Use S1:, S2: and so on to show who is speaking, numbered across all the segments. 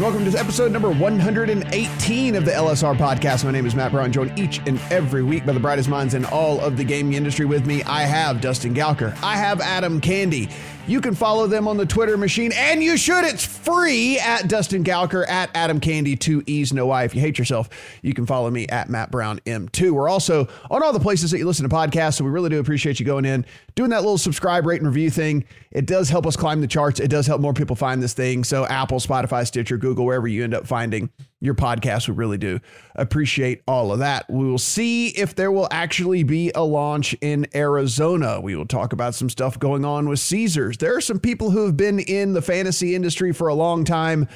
S1: And welcome to episode number 118 of the LSR podcast. My name is Matt Brown, joined each and every week by the brightest minds in all of the gaming industry. With me, I have Dustin Gouker, I have Adam Candee. You can follow them on the Twitter machine, and you should. It's free at Dustin Gouker, at Adam Candee, two E's, no Y. If you hate yourself, you can follow me at Matt Brown M2. We're also on all the places that you listen to podcasts, so we really do appreciate you going in, doing that little subscribe, rate, and review thing. It does help us climb the charts. It does help more people find this thing. So Apple, Spotify, Stitcher, Google, wherever you end up finding your podcast, we really do appreciate all of that. We will see if there will actually be a launch in Arizona. We will talk about some stuff going on with Caesars. There are some people who have been in the fantasy industry for a long time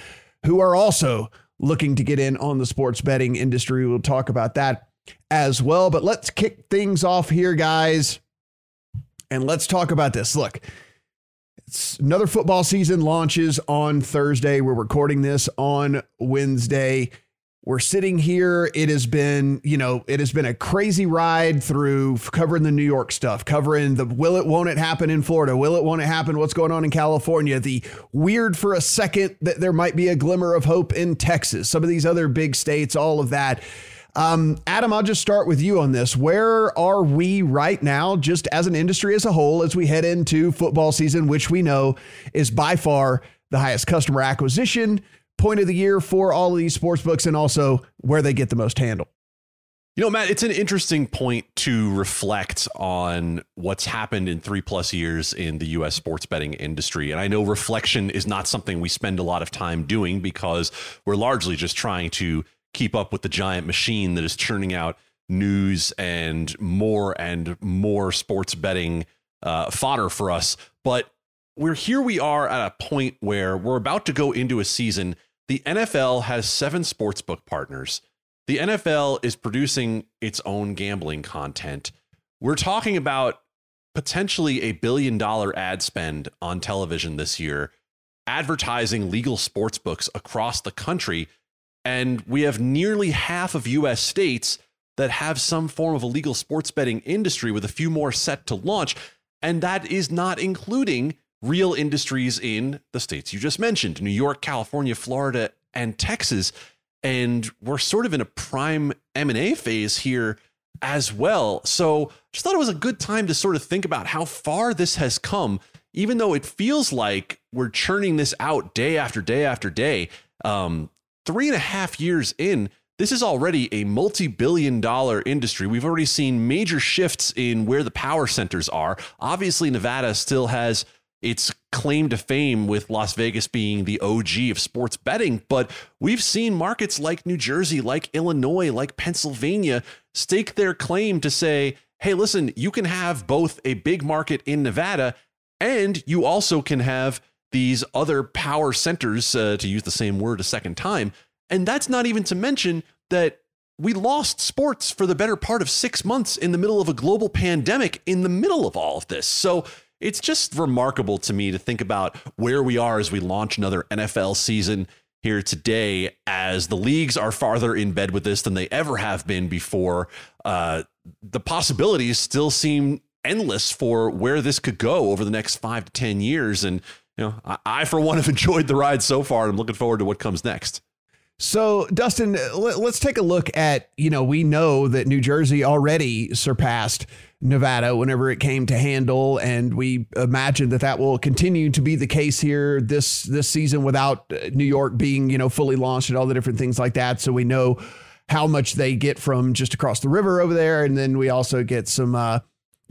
S1: who are also looking to get in on the sports betting industry. We'll talk about that as well. But let's kick things off here, guys. And let's talk about this. Look, another football season launches on Thursday. We're recording this on Wednesday. We're sitting here. It has been, you know, it has been a crazy ride through covering the New York stuff, covering the will it, won't it happen in Florida? Will it, won't it happen? What's going on in California? The weird for a second that there might be a glimmer of hope in Texas, some of these other big states, all of that. Um, Adam, I'll just start with you on this. Where are we right now, just as an industry as a whole, as we head into football season, which we know is by far the highest customer acquisition point of the year for all of these sports books and also where they get the most handle?
S2: You know, Matt, it's an interesting point to reflect on what's happened in three plus years in the US sports betting industry. And I know reflection is not something we spend a lot of time doing because we're largely just trying to keep up with the giant machine that is churning out news and more and more sports betting uh, fodder for us. But we're here we are at a point where we're about to go into a season. The NFL has seven sportsbook partners. The NFL is producing its own gambling content. We're talking about potentially a billion dollar ad spend on television this year, advertising legal sports books across the country and we have nearly half of US states that have some form of a legal sports betting industry with a few more set to launch. And that is not including real industries in the states you just mentioned New York, California, Florida, and Texas. And we're sort of in a prime M&A phase here as well. So just thought it was a good time to sort of think about how far this has come, even though it feels like we're churning this out day after day after day. Um, three and a half years in, this is already a multi billion dollar industry. We've already seen major shifts in where the power centers are. Obviously, Nevada still has its claim to fame with Las Vegas being the OG of sports betting, but we've seen markets like New Jersey, like Illinois, like Pennsylvania stake their claim to say, hey, listen, you can have both a big market in Nevada and you also can have these other power centers, uh, to use the same word a second time. And that's not even to mention that we lost sports for the better part of six months in the middle of a global pandemic in the middle of all of this. So it's just remarkable to me to think about where we are as we launch another NFL season here today as the leagues are farther in bed with this than they ever have been before. Uh, the possibilities still seem endless for where this could go over the next five to 10 years. And you know, I, I, for one have enjoyed the ride so far and I'm looking forward to what comes next.
S1: So, Dustin, let's take a look at, you know, we know that New Jersey already surpassed Nevada whenever it came to handle and we imagine that that will continue to be the case here this this season without uh, New York being, you know, fully launched and all the different things like that. So we know how much they get from just across the river over there and then we also get some uh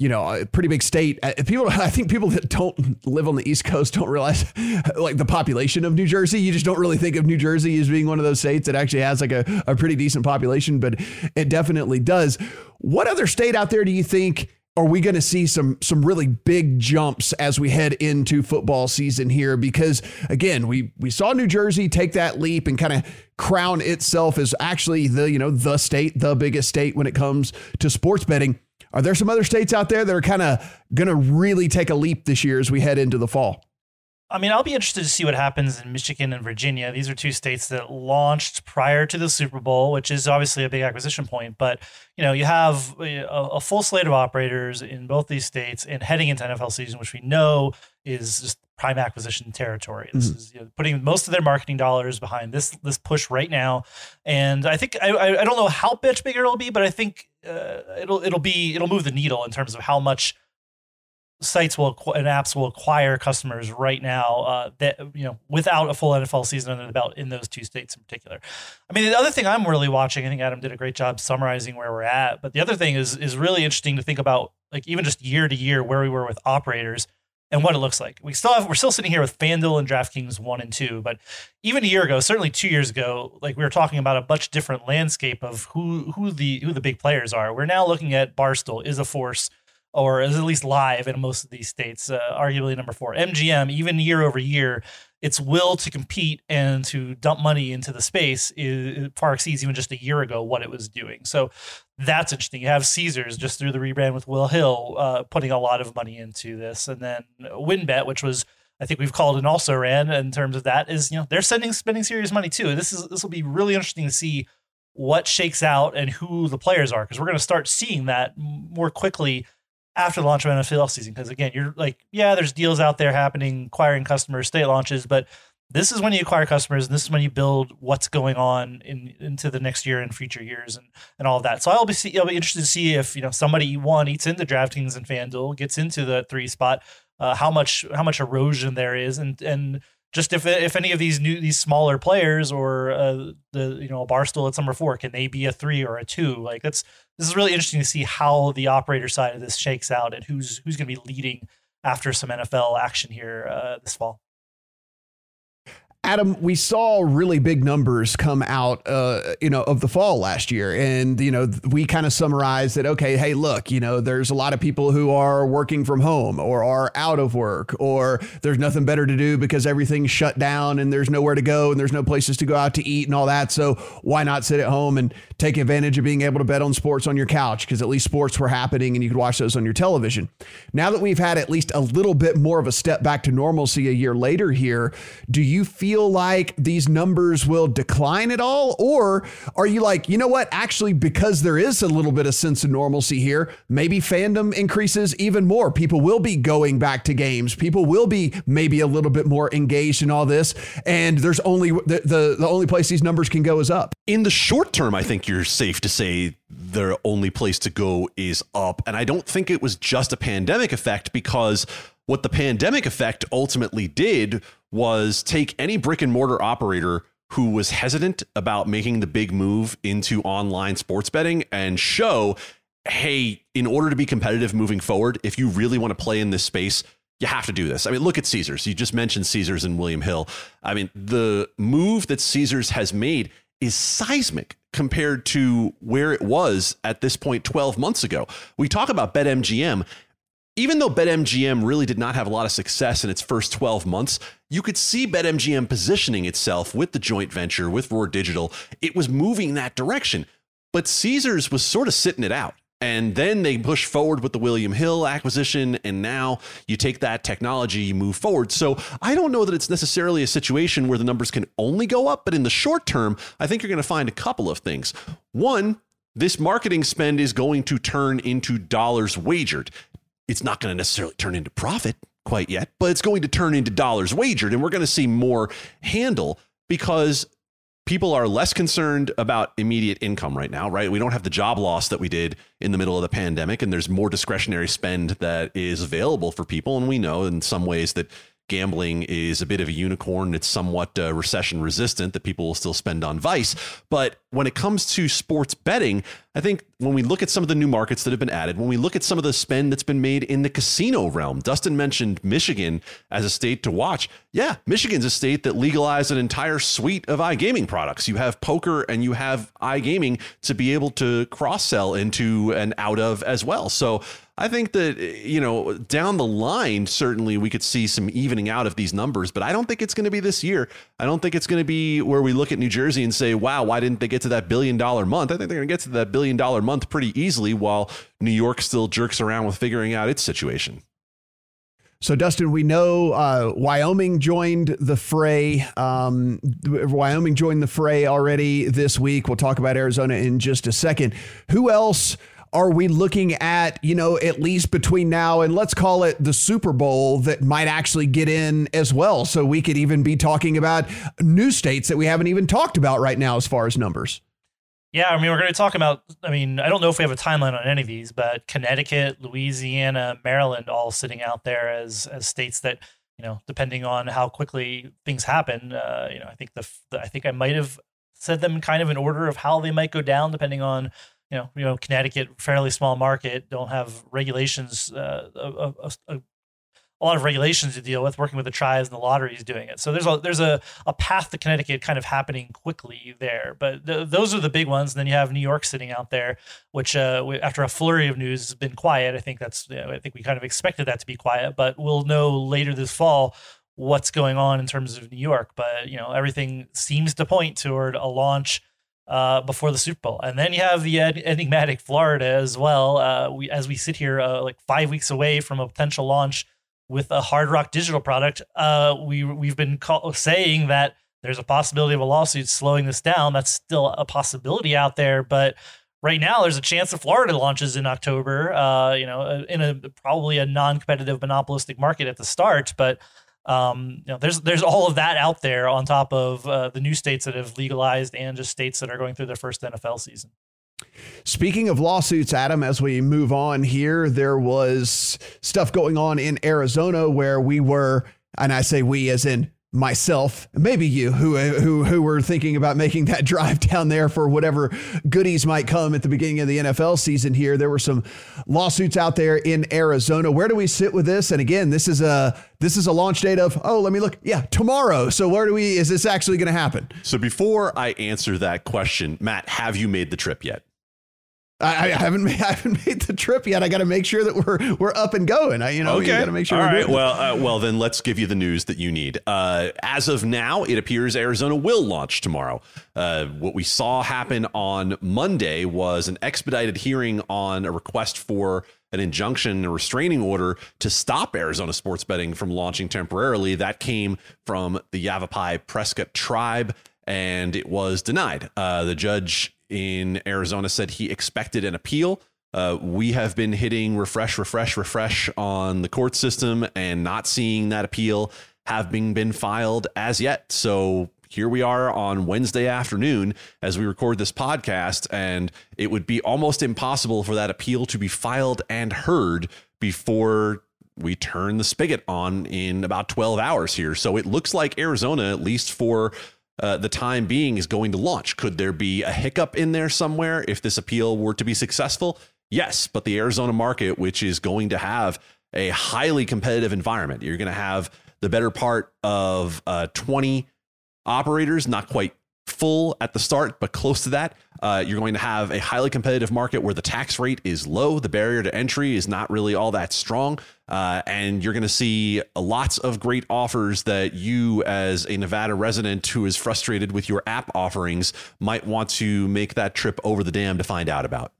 S1: you know, a pretty big state. Uh, people, I think people that don't live on the East Coast don't realize like the population of New Jersey. You just don't really think of New Jersey as being one of those states that actually has like a, a pretty decent population, but it definitely does. What other state out there do you think are we going to see some some really big jumps as we head into football season here because again we we saw New Jersey take that leap and kind of crown itself as actually the you know the state the biggest state when it comes to sports betting are there some other states out there that are kind of going to really take a leap this year as we head into the fall?
S3: I mean, I'll be interested to see what happens in Michigan and Virginia. These are two states that launched prior to the Super Bowl, which is obviously a big acquisition point. But you know, you have a, a full slate of operators in both these states, and heading into NFL season, which we know is just prime acquisition territory. This mm-hmm. is you know, putting most of their marketing dollars behind this this push right now, and I think I I don't know how much bigger it'll be, but I think uh, it'll it'll be it'll move the needle in terms of how much sites will and apps will acquire customers right now uh, that you know without a full NFL season under the belt in those two states in particular. I mean, the other thing I'm really watching, I think Adam did a great job summarizing where we're at. But the other thing is is really interesting to think about, like even just year to year where we were with operators and what it looks like. We still have we're still sitting here with FanDuel and DraftKings one and two, but even a year ago, certainly two years ago, like we were talking about a much different landscape of who who the who the big players are. We're now looking at Barstool is a force or is at least live in most of these states, uh, arguably number four. MGM, even year over year, its will to compete and to dump money into the space is, far exceeds even just a year ago what it was doing. So that's interesting. You have Caesars just through the rebrand with Will Hill uh, putting a lot of money into this, and then WynnBET, which was I think we've called an also ran in terms of that is you know they're sending spending serious money too. This is this will be really interesting to see what shakes out and who the players are because we're going to start seeing that more quickly after the launch of NFL season. Because again, you're like, yeah, there's deals out there happening, acquiring customers, state launches, but this is when you acquire customers and this is when you build what's going on in into the next year and future years and and all of that. So I'll be see, I'll be interested to see if you know somebody one eats into DraftKings and FanDuel, gets into the three spot, uh, how much how much erosion there is, and and just if if any of these new these smaller players or uh, the you know a barstool at number four can they be a three or a two like that's this is really interesting to see how the operator side of this shakes out and who's who's going to be leading after some NFL action here uh, this fall.
S1: Adam, we saw really big numbers come out, uh, you know, of the fall last year, and you know, we kind of summarized that. Okay, hey, look, you know, there's a lot of people who are working from home or are out of work, or there's nothing better to do because everything's shut down and there's nowhere to go and there's no places to go out to eat and all that. So why not sit at home and take advantage of being able to bet on sports on your couch because at least sports were happening and you could watch those on your television. Now that we've had at least a little bit more of a step back to normalcy a year later here, do you feel like these numbers will decline at all? Or are you like, you know what? Actually, because there is a little bit of sense of normalcy here, maybe fandom increases even more. People will be going back to games. People will be maybe a little bit more engaged in all this. And there's only the, the, the only place these numbers can go is up.
S2: In the short term, I think you're safe to say the only place to go is up. And I don't think it was just a pandemic effect because what the pandemic effect ultimately did was take any brick and mortar operator who was hesitant about making the big move into online sports betting and show hey, in order to be competitive moving forward, if you really want to play in this space, you have to do this. I mean, look at Caesars. You just mentioned Caesars and William Hill. I mean, the move that Caesars has made is seismic compared to where it was at this point 12 months ago. We talk about BetMGM. Even though BetMGM really did not have a lot of success in its first 12 months, you could see BetMGM positioning itself with the joint venture with Roar Digital. It was moving that direction. But Caesars was sort of sitting it out. And then they push forward with the William Hill acquisition. And now you take that technology, you move forward. So I don't know that it's necessarily a situation where the numbers can only go up. But in the short term, I think you're going to find a couple of things. One, this marketing spend is going to turn into dollars wagered. It's not going to necessarily turn into profit quite yet, but it's going to turn into dollars wagered. And we're going to see more handle because people are less concerned about immediate income right now, right? We don't have the job loss that we did in the middle of the pandemic, and there's more discretionary spend that is available for people. And we know in some ways that gambling is a bit of a unicorn. It's somewhat uh, recession resistant that people will still spend on vice. But when it comes to sports betting, I think when we look at some of the new markets that have been added, when we look at some of the spend that's been made in the casino realm, Dustin mentioned Michigan as a state to watch. Yeah, Michigan's a state that legalized an entire suite of iGaming products. You have poker and you have iGaming to be able to cross sell into and out of as well. So I think that, you know, down the line, certainly we could see some evening out of these numbers, but I don't think it's going to be this year. I don't think it's going to be where we look at New Jersey and say, wow, why didn't they get to that billion dollar month? I think they're going to get to that billion dollar month pretty easily while New York still jerks around with figuring out its situation.
S1: So, Dustin, we know uh, Wyoming joined the fray. Um, Wyoming joined the fray already this week. We'll talk about Arizona in just a second. Who else are we looking at, you know, at least between now and let's call it the Super Bowl that might actually get in as well? So we could even be talking about new states that we haven't even talked about right now as far as numbers.
S3: Yeah, I mean, we're going to talk about. I mean, I don't know if we have a timeline on any of these, but Connecticut, Louisiana, Maryland, all sitting out there as as states that you know, depending on how quickly things happen. Uh, you know, I think the, I think I might have said them kind of in order of how they might go down, depending on you know, you know, Connecticut, fairly small market, don't have regulations, uh, a, a, a, lot of regulations to deal with, working with the tribes and the lotteries doing it. So there's a there's a, a path to Connecticut kind of happening quickly there. But th- those are the big ones. And then you have New York sitting out there, which uh, after a flurry of news has been quiet. I think that's you know, I think we kind of expected that to be quiet, but we'll know later this fall what's going on in terms of New York. But you know everything seems to point toward a launch uh, before the Super Bowl. And then you have the enigmatic Florida as well. Uh, we, as we sit here, uh, like five weeks away from a potential launch with a Hard Rock digital product, uh, we we've been call- saying that there's a possibility of a lawsuit slowing this down. That's still a possibility out there, but right now there's a chance that Florida launches in October. Uh, you know, uh, in a probably a non-competitive monopolistic market at the start, but um, you know, there's there's all of that out there on top of uh, the new states that have legalized and just states that are going through their first NFL season.
S1: Speaking of lawsuits, Adam, as we move on here, there was stuff going on in Arizona where we were, and I say we as in myself, maybe you, who who who were thinking about making that drive down there for whatever goodies might come at the beginning of the NFL season. Here, there were some lawsuits out there in Arizona. Where do we sit with this? And again, this is a this is a launch date of oh, let me look, yeah, tomorrow. So where do we? Is this actually going to happen?
S2: So before I answer that question, Matt, have you made the trip yet?
S1: I, I, haven't made, I haven't made the trip yet. I got to make sure that we're we're up and going. I, you know, okay. got to make sure.
S2: All right. Well, uh, well, then let's give you the news that you need. Uh, as of now, it appears Arizona will launch tomorrow. Uh, what we saw happen on Monday was an expedited hearing on a request for an injunction, a restraining order to stop Arizona sports betting from launching temporarily. That came from the Yavapai Prescott tribe, and it was denied. Uh, the judge in Arizona said he expected an appeal. Uh, we have been hitting refresh, refresh, refresh on the court system and not seeing that appeal having been filed as yet. So here we are on Wednesday afternoon as we record this podcast, and it would be almost impossible for that appeal to be filed and heard before we turn the spigot on in about 12 hours here. So it looks like Arizona, at least for uh, the time being is going to launch. Could there be a hiccup in there somewhere if this appeal were to be successful? Yes, but the Arizona market, which is going to have a highly competitive environment, you're going to have the better part of uh, 20 operators, not quite full at the start, but close to that. Uh, you're going to have a highly competitive market where the tax rate is low, the barrier to entry is not really all that strong, uh, and you're going to see lots of great offers that you, as a Nevada resident who is frustrated with your app offerings, might want to make that trip over the dam to find out about.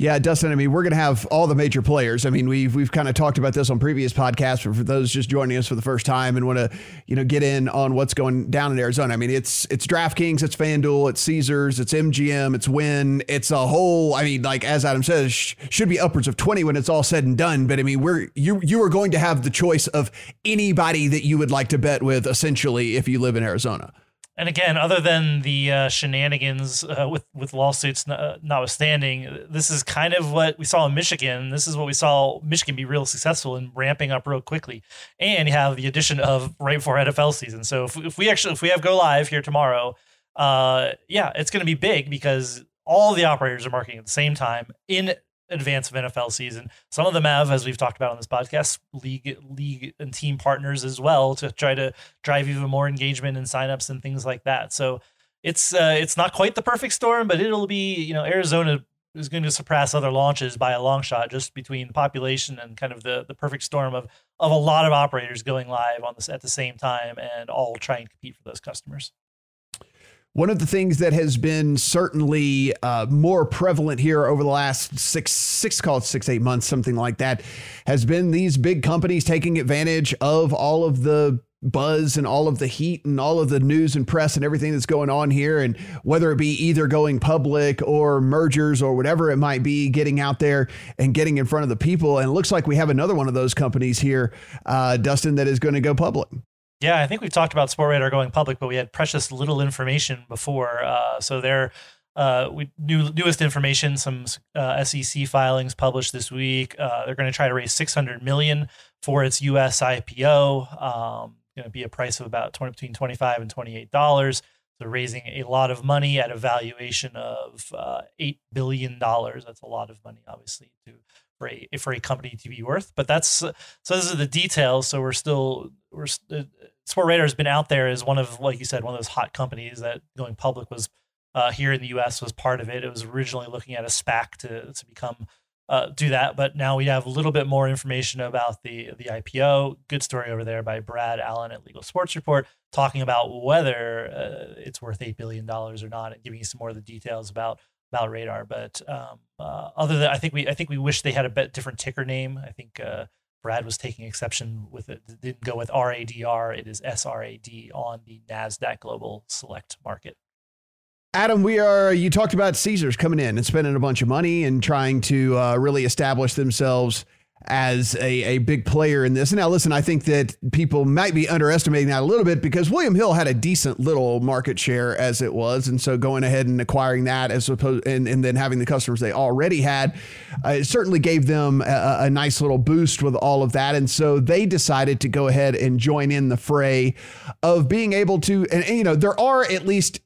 S1: Yeah, Dustin. I mean, we're going to have all the major players. I mean, we've we've kind of talked about this on previous podcasts, but for those just joining us for the first time and want to, you know, get in on what's going down in Arizona. I mean, it's it's DraftKings, it's FanDuel, it's Caesars, it's MGM, it's Wynn, It's a whole. I mean, like as Adam says, sh- should be upwards of twenty when it's all said and done. But I mean, we're you you are going to have the choice of anybody that you would like to bet with, essentially, if you live in Arizona.
S3: And again, other than the uh, shenanigans uh, with with lawsuits uh, notwithstanding, this is kind of what we saw in Michigan. This is what we saw Michigan be real successful in ramping up real quickly. And you have the addition of right before NFL season. So if, if we actually if we have go live here tomorrow, uh, yeah, it's going to be big because all the operators are marketing at the same time in advance of NFL season. Some of them have, as we've talked about on this podcast, league league and team partners as well to try to drive even more engagement and signups and things like that. So it's uh, it's not quite the perfect storm, but it'll be you know Arizona is going to surpass other launches by a long shot just between the population and kind of the the perfect storm of of a lot of operators going live on this at the same time and all trying to compete for those customers.
S1: One of the things that has been certainly uh, more prevalent here over the last six, six, call it six, eight months, something like that, has been these big companies taking advantage of all of the buzz and all of the heat and all of the news and press and everything that's going on here. And whether it be either going public or mergers or whatever it might be, getting out there and getting in front of the people. And it looks like we have another one of those companies here, uh, Dustin, that is going to go public.
S3: Yeah, I think we've talked about Sportradar going public, but we had precious little information before. Uh, so their uh, we new newest information, some uh, SEC filings published this week. Uh, they're going to try to raise 600 million for its U.S. IPO. Um, going to be a price of about 20, between 25 and 28 dollars. So raising a lot of money at a valuation of uh, eight billion dollars. That's a lot of money, obviously, to for a for a company to be worth. But that's so. Those are the details. So we're still we're uh, Sportradar has been out there as one of like you said one of those hot companies that going public was uh, here in the U.S. was part of it. It was originally looking at a SPAC to to become. Uh, do that, but now we have a little bit more information about the the IPO. Good story over there by Brad Allen at Legal Sports Report, talking about whether uh, it's worth eight billion dollars or not, and giving you some more of the details about about Radar. But um, uh, other than I think we I think we wish they had a bit different ticker name. I think uh, Brad was taking exception with it. Didn't go with RADR. It is SRAD on the Nasdaq Global Select Market.
S1: Adam, we are. You talked about Caesars coming in and spending a bunch of money and trying to uh, really establish themselves as a, a big player in this. Now, listen, I think that people might be underestimating that a little bit because William Hill had a decent little market share as it was. And so going ahead and acquiring that as opposed and, and then having the customers they already had, uh, it certainly gave them a, a nice little boost with all of that. And so they decided to go ahead and join in the fray of being able to, and, and you know, there are at least,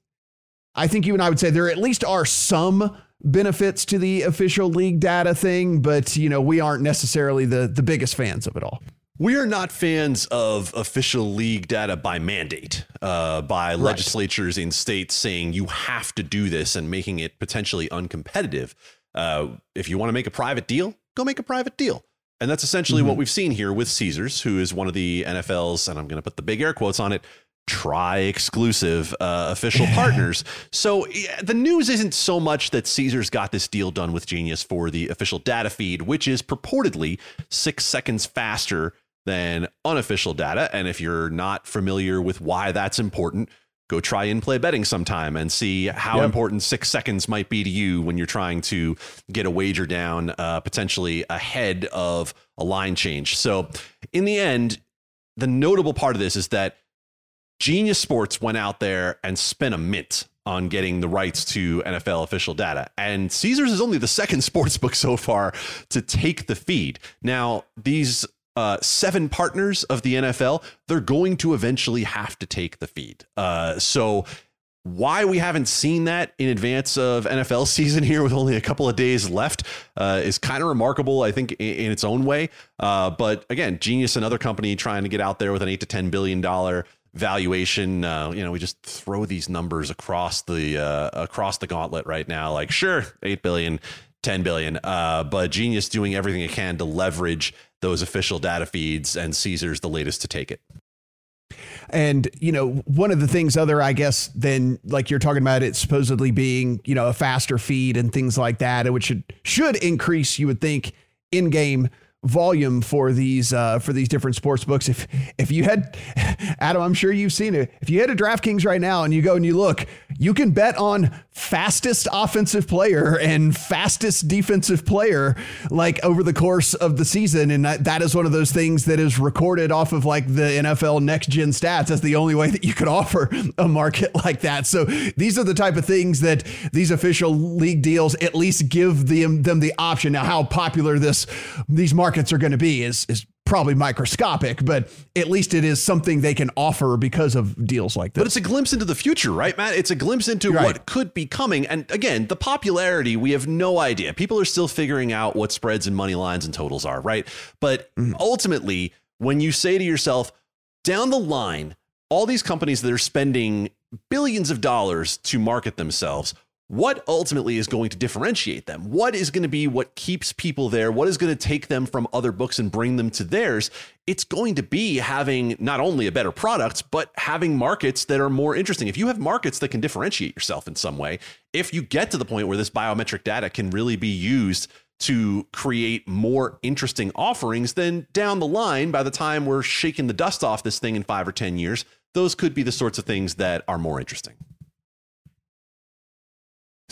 S1: I think you and I would say there at least are some benefits to the official league data thing, but you know, we aren't necessarily the the biggest fans of it all.
S2: We are not fans of official league data by mandate, uh, by right. legislatures in states saying you have to do this and making it potentially uncompetitive. Uh, if you want to make a private deal, go make a private deal. And that's essentially mm-hmm. what we've seen here with Caesars, who is one of the NFL's, and I'm going to put the big air quotes on it, try exclusive uh, official partners. So yeah, the news isn't so much that Caesars got this deal done with Genius for the official data feed, which is purportedly six seconds faster than unofficial data. And if you're not familiar with why that's important, go try in play betting sometime and see how yep. important six seconds might be to you when you're trying to get a wager down uh, potentially ahead of a line change. So in the end, the notable part of this is that Genius Sports went out there and spent a mint on getting the rights to NFL official data. And Caesars is only the second sports book so far to take the feed. Now, these uh, seven partners of the NFL, they're going to eventually have to take the feed. Uh, so, why we haven't seen that in advance of NFL season here with only a couple of days left uh, is kind of remarkable, I think, in, in its own way. Uh, but again, Genius, another company trying to get out there with an eight to ten billion dollar valuation. Uh, you know, we just throw these numbers across the uh, across the gauntlet right now. Like, sure, eight billion, 10 billion, uh, but Genius doing everything it can to leverage those official data feeds, and Caesar's the latest to take it.
S1: And, you know, one of the things other, I guess, than like you're talking about it supposedly being, you know, a faster feed and things like that, which should, should increase, you would think, in game volume for these uh, for these different sports books. If if you had Adam, I'm sure you've seen it. If you had a DraftKings right now and you go and you look, you can bet on fastest offensive player and fastest defensive player like over the course of the season. And that, that is one of those things that is recorded off of like the NFL next gen stats that's the only way that you could offer a market like that. So these are the type of things that these official league deals at least give them them the option. Now how popular this these markets are going to be is is probably microscopic, but at least it is something they can offer because of deals like this.
S2: But it's a glimpse into the future, right, Matt? It's a glimpse into right. what could be coming. And again, the popularity, we have no idea. People are still figuring out what spreads and money lines and totals are, right? But mm. ultimately, when you say to yourself, down the line, all these companies that are spending billions of dollars to market themselves, what ultimately is going to differentiate them? What is going to be what keeps people there? What is going to take them from other books and bring them to theirs? It's going to be having not only a better product, but having markets that are more interesting. If you have markets that can differentiate yourself in some way, if you get to the point where this biometric data can really be used to create more interesting offerings, then down the line, by the time we're shaking the dust off this thing in five or 10 years, those could be the sorts of things that are more interesting.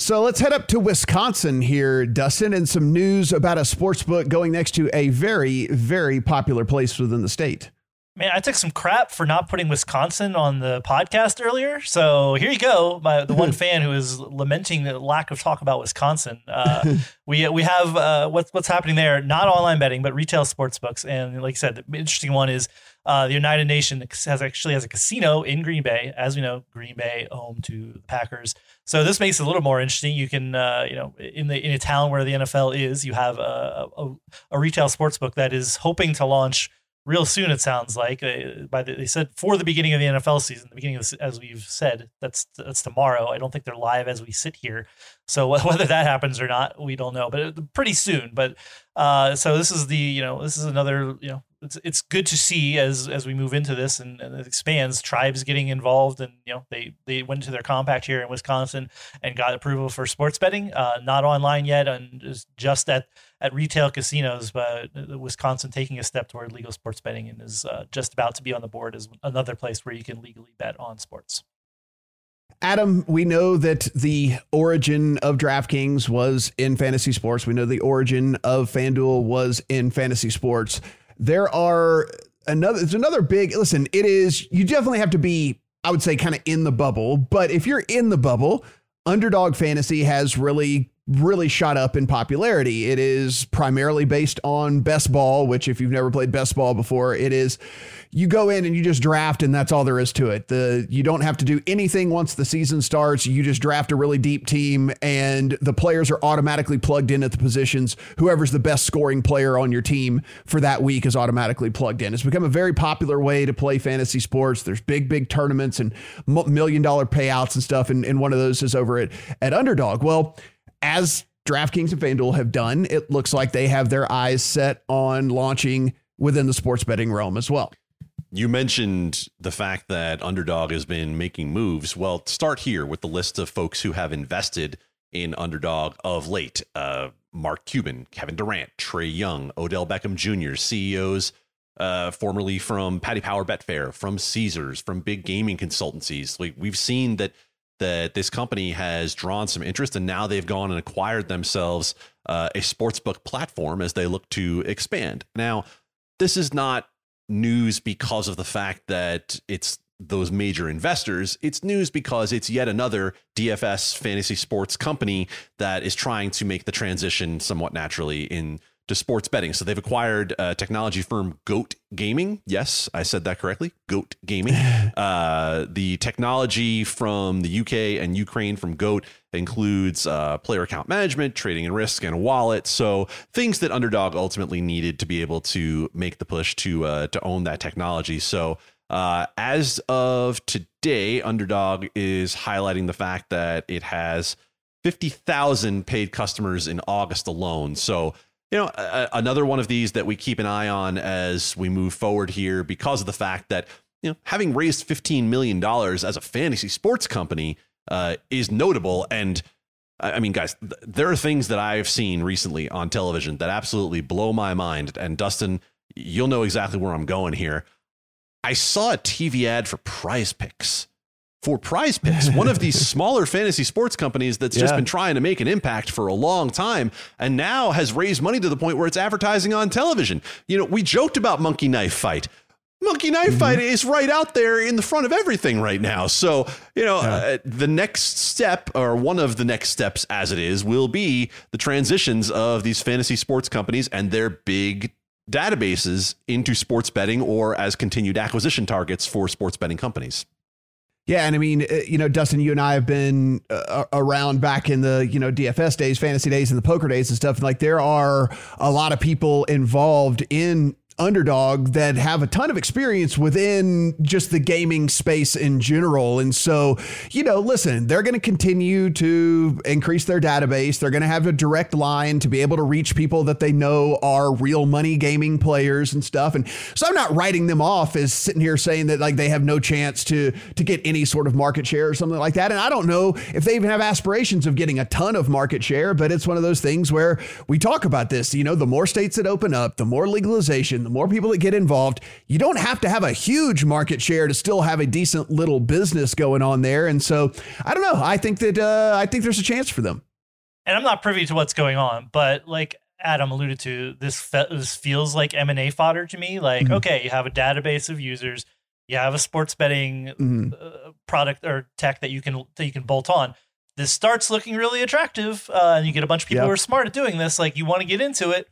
S1: So let's head up to Wisconsin here, Dustin, and some news about a sports book going next to a very, very popular place within the state.
S3: Man, I took some crap for not putting Wisconsin on the podcast earlier. So here you go. My, the one fan who is lamenting the lack of talk about Wisconsin. Uh, we we have uh, what's what's happening there. Not online betting, but retail sports books. And like I said, the interesting one is uh, the Oneida Nations has actually has a casino in Green Bay. As we know, Green Bay home to the Packers. So this makes it a little more interesting. You can, uh, you know, in the in a town where the NFL is, you have a, a, a retail sports book that is hoping to launch real soon. It sounds like uh, by the, they said for the beginning of the NFL season, the beginning of the, as we've said, that's that's tomorrow. I don't think they're live as we sit here, so whether that happens or not, we don't know. But uh, pretty soon. But uh, so this is the you know this is another you know it's it's good to see as as we move into this and, and, it expands tribes getting involved and you know they they went to their compact here in Wisconsin and got approval for sports betting uh, not online yet and just at at retail casinos but Wisconsin taking a step toward legal sports betting and is uh, just about to be on the board as another place where you can legally bet on sports.
S1: Adam, we know that the origin of DraftKings was in fantasy sports. We know the origin of FanDuel was in fantasy sports there are another it's another big listen it is you definitely have to be i would say kind of in the bubble but if you're in the bubble underdog fantasy has really really shot up in popularity. It is primarily based on best ball, which if you've never played best ball before, it is you go in and you just draft and that's all there is to it. The you don't have to do anything once the season starts. You just draft a really deep team and the players are automatically plugged in at the positions. Whoever's the best scoring player on your team for that week is automatically plugged in. It's become a very popular way to play fantasy sports. There's big big tournaments and million dollar payouts and stuff and, and one of those is over at at Underdog. Well, as DraftKings and FanDuel have done, it looks like they have their eyes set on launching within the sports betting realm as well.
S2: You mentioned the fact that Underdog has been making moves. Well, start here with the list of folks who have invested in Underdog of late. Uh, Mark Cuban, Kevin Durant, Trae Young, Odell Beckham Jr., CEOs uh, formerly from Paddy Power Betfair, from Caesars, from big gaming consultancies. Like we've seen that that this company has drawn some interest and now they've gone and acquired themselves uh, a sportsbook platform as they look to expand. Now, this is not news because of the fact that it's those major investors. It's news because it's yet another DFS fantasy sports company that is trying to make the transition somewhat naturally in to sports betting. So they've acquired a technology firm Goat Gaming. Yes, I said that correctly. Goat Gaming. uh, the technology from the UK and Ukraine from Goat includes uh, player account management, trading and risk, and a wallet. So things that Underdog ultimately needed to be able to make the push to uh, to own that technology. So. Uh, as of today, Underdog is highlighting the fact that it has 50,000 paid customers in August alone. So you know, a, another one of these that we keep an eye on as we move forward here because of the fact that, you know, having raised $15 million as a fantasy sports company uh, is notable. And I mean, guys, th- there are things that I've seen recently on television that absolutely blow my mind. And Dustin, you'll know exactly where I'm going here. I saw a TV ad for prize picks for prize picks, one of these smaller fantasy sports companies that's just been trying to make an impact for a long time and now has raised money to the point where it's advertising on television. You know, we joked about Monkey Knife Fight. Monkey Knife Fight is right out there in the front of everything right now. So, you know, uh, the next step, or one of the next steps as it is, will be the transitions of these fantasy sports companies and their big databases into sports betting or as continued acquisition targets for sports betting companies.
S1: Yeah, and I mean, uh, you know, Dustin, you and I have been uh, around back in the you know DFS days, fantasy days, and the poker days and stuff. And like, there are a lot of people involved in underdog that have a ton of experience within just the gaming space in general. And so, you know, listen, they're going to continue to increase their database. They're going to have a direct line to be able to reach people that they know are real money gaming players and stuff. And so I'm not writing them off as sitting here saying that like they have no chance to to get any sort of market share or something like that. And I don't know if they even have aspirations of getting a ton of market share, but it's one of those things where we talk about this, you know, the more states that open up, the more legalization, the more people that get involved, you don't have to have a huge market share to still have a decent little business going on there. And so I don't know. I think that uh, I think there's a chance for them.
S3: and I'm not privy to what's going on, but like Adam alluded to, this fe- this feels like M and A fodder to me. Like,
S1: Mhm.
S3: okay, you have a database of users, you have a sports betting
S1: Mhm.
S3: uh, product or tech that you can that you can bolt on. This starts looking really attractive, uh, and you get a bunch of people
S1: Yep.
S3: who are smart at doing this. Like, you want to get into it.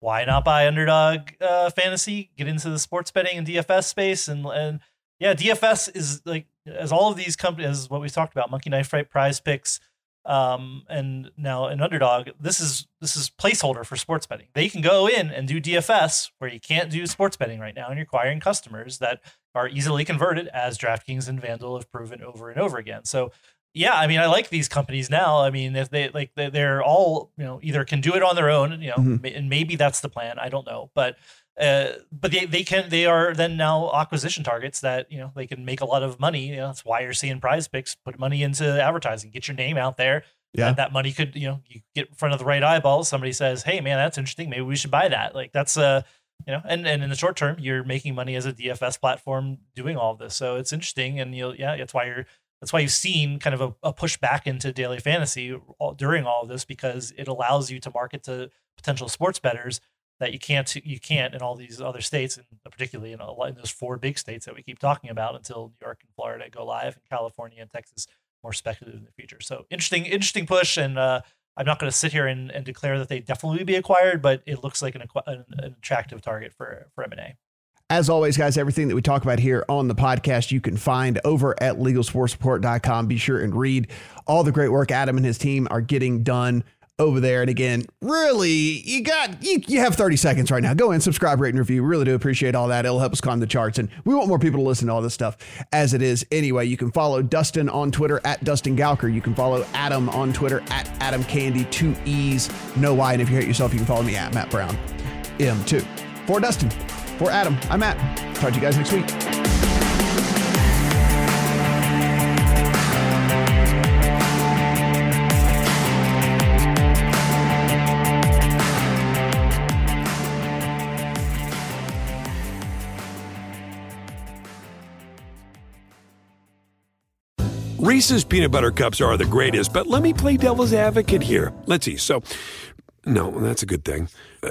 S3: Why not buy Underdog uh, Fantasy? Get into the sports betting and DFS space, and and yeah, DFS is like as all of these companies, as what we talked about, Monkey Knife Fight, Prize Picks, um, and now an underdog. This is this is placeholder for sports betting. They can go in and do DFS where you can't do sports betting right now, and you're acquiring customers that are easily converted, as DraftKings and FanDuel have proven over and over again. So. Yeah, I mean, I like these companies now. I mean, if they like, they- they're all you know either can do it on their own, you know,
S1: Mhm.
S3: and maybe that's the plan. I don't know, but uh, but they, they can they are then now acquisition targets that you know they can make a lot of money. You know, that's why you're seeing Prize Picks put money into advertising, get your name out there.
S1: Yeah.
S3: And that money could you know you get in front of the right eyeballs. Somebody says, "Hey, man, that's interesting. Maybe we should buy that." Like that's uh you know, and and in the short term, you're making money as a DFS platform doing all of this. So it's interesting, and you'll yeah, that's why you're that's why you've seen kind of a, a push back into daily fantasy all, during all of this because it allows you to market to potential sports betters that you can't you can't in all these other states and particularly in, a in those four big states that we keep talking about until New York and Florida go live and California and Texas more speculative in the future. So interesting interesting push and uh, I'm not going to sit here and, and declare that they definitely be acquired, but it looks like an, an, an attractive target for for M&A.
S1: As always, guys, everything that we talk about here on the podcast, you can find over at legalsportsreport.com. Be sure and read all the great work Adam and his team are getting done over there. And again, really, you got you, you have 30 seconds right now. Go in, subscribe, rate, and review. We really do appreciate all that. It'll help us climb the charts. And we want more people to listen to all this stuff as it is. Anyway, you can follow Dustin on Twitter at Dustin Gouker. You can follow Adam on Twitter at Adam Candee, two E's, no Y. And if you hate yourself, you can follow me at Matt Brown M2. For Dustin, for Adam, I'm Matt. Talk to you guys next week.
S4: Reese's peanut butter cups are the greatest, but let me play devil's advocate here. Let's see. So, no, that's a good thing. Uh,